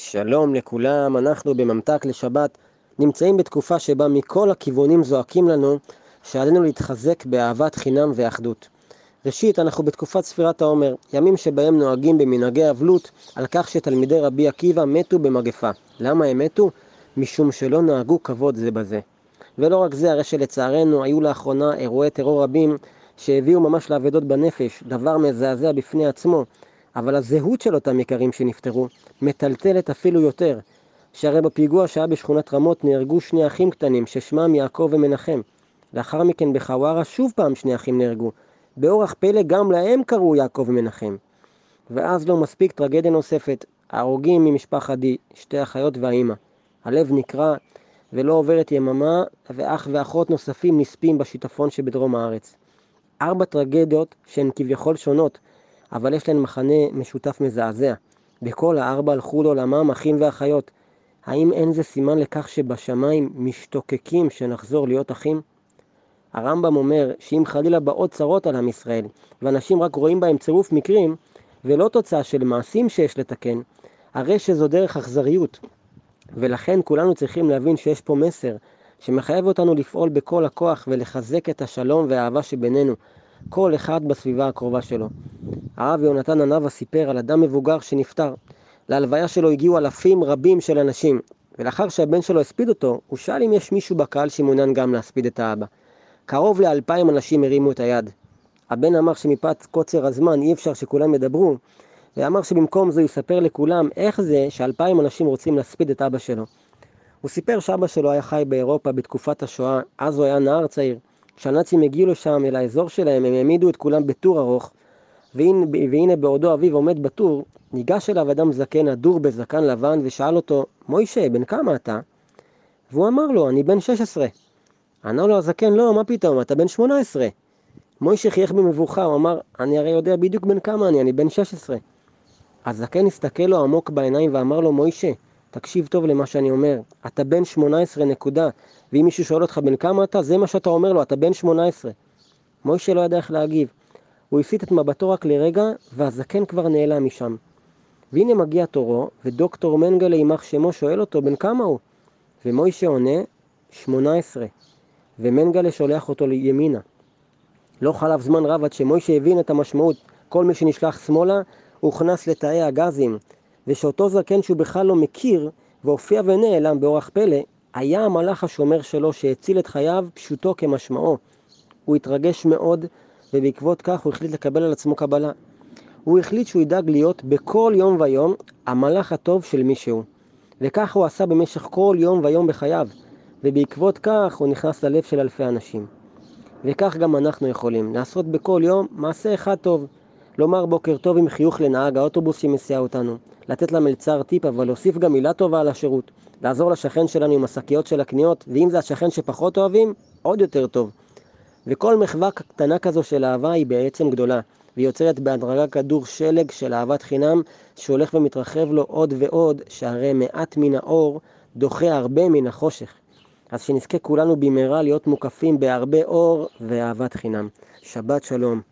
שלום לכולם, אנחנו בממתק לשבת נמצאים בתקופה שבה מכל הכיוונים זועקים לנו שעלינו להתחזק באהבת חינם ואחדות. ראשית, אנחנו בתקופת ספירת העומר, ימים שבהם נוהגים במנהגי אבלות על כך שתלמידי רבי עקיבא מתו במגפה. למה הם מתו? משום שלא נהגו כבוד זה בזה. ולא רק זה, הרי שלצערנו היו לאחרונה אירועי טרור רבים שהביאו ממש לאבדות בנפש, דבר מזעזע בפני עצמו, אבל הזהות של אותם יקרים שנפטרו מטלטלת אפילו יותר, שהרי בפיגוע שהיה בשכונת רמות נהרגו שני אחים קטנים ששמם יעקב ומנחם. לאחר מכן בחווארה שוב פעם שני אחים נהרגו. באורח פלא גם להם קראו יעקב ומנחם. ואז לא מספיק טרגדיה נוספת, ההרוגים ממשפחת די, שתי אחיות והאימא. הלב נקרע ולא עוברת יממה, ואח ואחות נוספים נספים בשיטפון שבדרום הארץ. ארבע טרגדיות שהן כביכול שונות, אבל יש להן מחנה משותף מזעזע. בכל הארבע הלכו לעולמם אחים ואחיות. האם אין זה סימן לכך שבשמיים משתוקקים שנחזור להיות אחים? הרמב"ם אומר שאם חלילה באות צרות על עם ישראל, ואנשים רק רואים בהם צירוף מקרים, ולא תוצאה של מעשים שיש לתקן, הרי שזו דרך אכזריות. ולכן כולנו צריכים להבין שיש פה מסר שמחייב אותנו לפעול בכל הכוח ולחזק את השלום והאהבה שבינינו, כל אחד בסביבה הקרובה שלו. הרב יונתן ענבה סיפר על אדם מבוגר שנפטר. להלוויה שלו הגיעו אלפים רבים של אנשים, ולאחר שהבן שלו הספיד אותו, הוא שאל אם יש מישהו בקהל שמעוניין גם להספיד את האבא. קרוב לאלפיים אנשים הרימו את היד. הבן אמר שמפאת קוצר הזמן אי אפשר שכולם ידברו, ואמר שבמקום זה יספר לכולם איך זה שאלפיים אנשים רוצים להספיד את אבא שלו. הוא סיפר שאבא שלו היה חי באירופה בתקופת השואה, אז הוא היה נער צעיר. כשהנאצים הגיעו לשם, אל האזור שלהם, הם העמידו את כולם בטור ארוך, והנה, והנה בעודו אביו עומד בטור, ניגש אליו אדם זקן הדור בזקן לבן ושאל אותו, מוישה, בן כמה אתה? והוא אמר לו, אני בן 16. ענה לו הזקן, לא, מה פתאום, אתה בן 18. מוישה חייך במבוכה, הוא אמר, אני הרי יודע בדיוק בן כמה אני, אני בן 16. הזקן הסתכל לו עמוק בעיניים ואמר לו, מוישה, תקשיב טוב למה שאני אומר, אתה בן 18 נקודה, ואם מישהו שואל אותך בן כמה אתה, זה מה שאתה אומר לו, אתה בן 18. מוישה לא ידע איך להגיב. הוא הסיט את מבטו רק לרגע, והזקן כבר נעלם משם. והנה מגיע תורו, ודוקטור מנגלה יימח שמו שואל אותו בן כמה הוא? ומוישה עונה, 18. ומנגלה שולח אותו לימינה. לא חלף זמן רב עד שמוישה הבין את המשמעות, כל מי שנשלח שמאלה הוכנס לתאי הגזים, ושאותו זקן שהוא בכלל לא מכיר, והופיע ונעלם באורח פלא, היה המלאך השומר שלו שהציל את חייו פשוטו כמשמעו. הוא התרגש מאוד, ובעקבות כך הוא החליט לקבל על עצמו קבלה. הוא החליט שהוא ידאג להיות בכל יום ויום המלאך הטוב של מישהו. וכך הוא עשה במשך כל יום ויום בחייו, ובעקבות כך הוא נכנס ללב של אלפי אנשים. וכך גם אנחנו יכולים, לעשות בכל יום מעשה אחד טוב. לומר בוקר טוב עם חיוך לנהג האוטובוס שמסיע אותנו, לתת למלצר טיפ אבל להוסיף גם מילה טובה על השירות, לעזור לשכן שלנו עם השקיות של הקניות, ואם זה השכן שפחות אוהבים, עוד יותר טוב. וכל מחווה קטנה כזו של אהבה היא בעצם גדולה, והיא יוצרת בהדרגה כדור שלג של אהבת חינם, שהולך ומתרחב לו עוד ועוד, שהרי מעט מן האור דוחה הרבה מן החושך. אז שנזכה כולנו במהרה להיות מוקפים בהרבה אור ואהבת חינם. שבת שלום.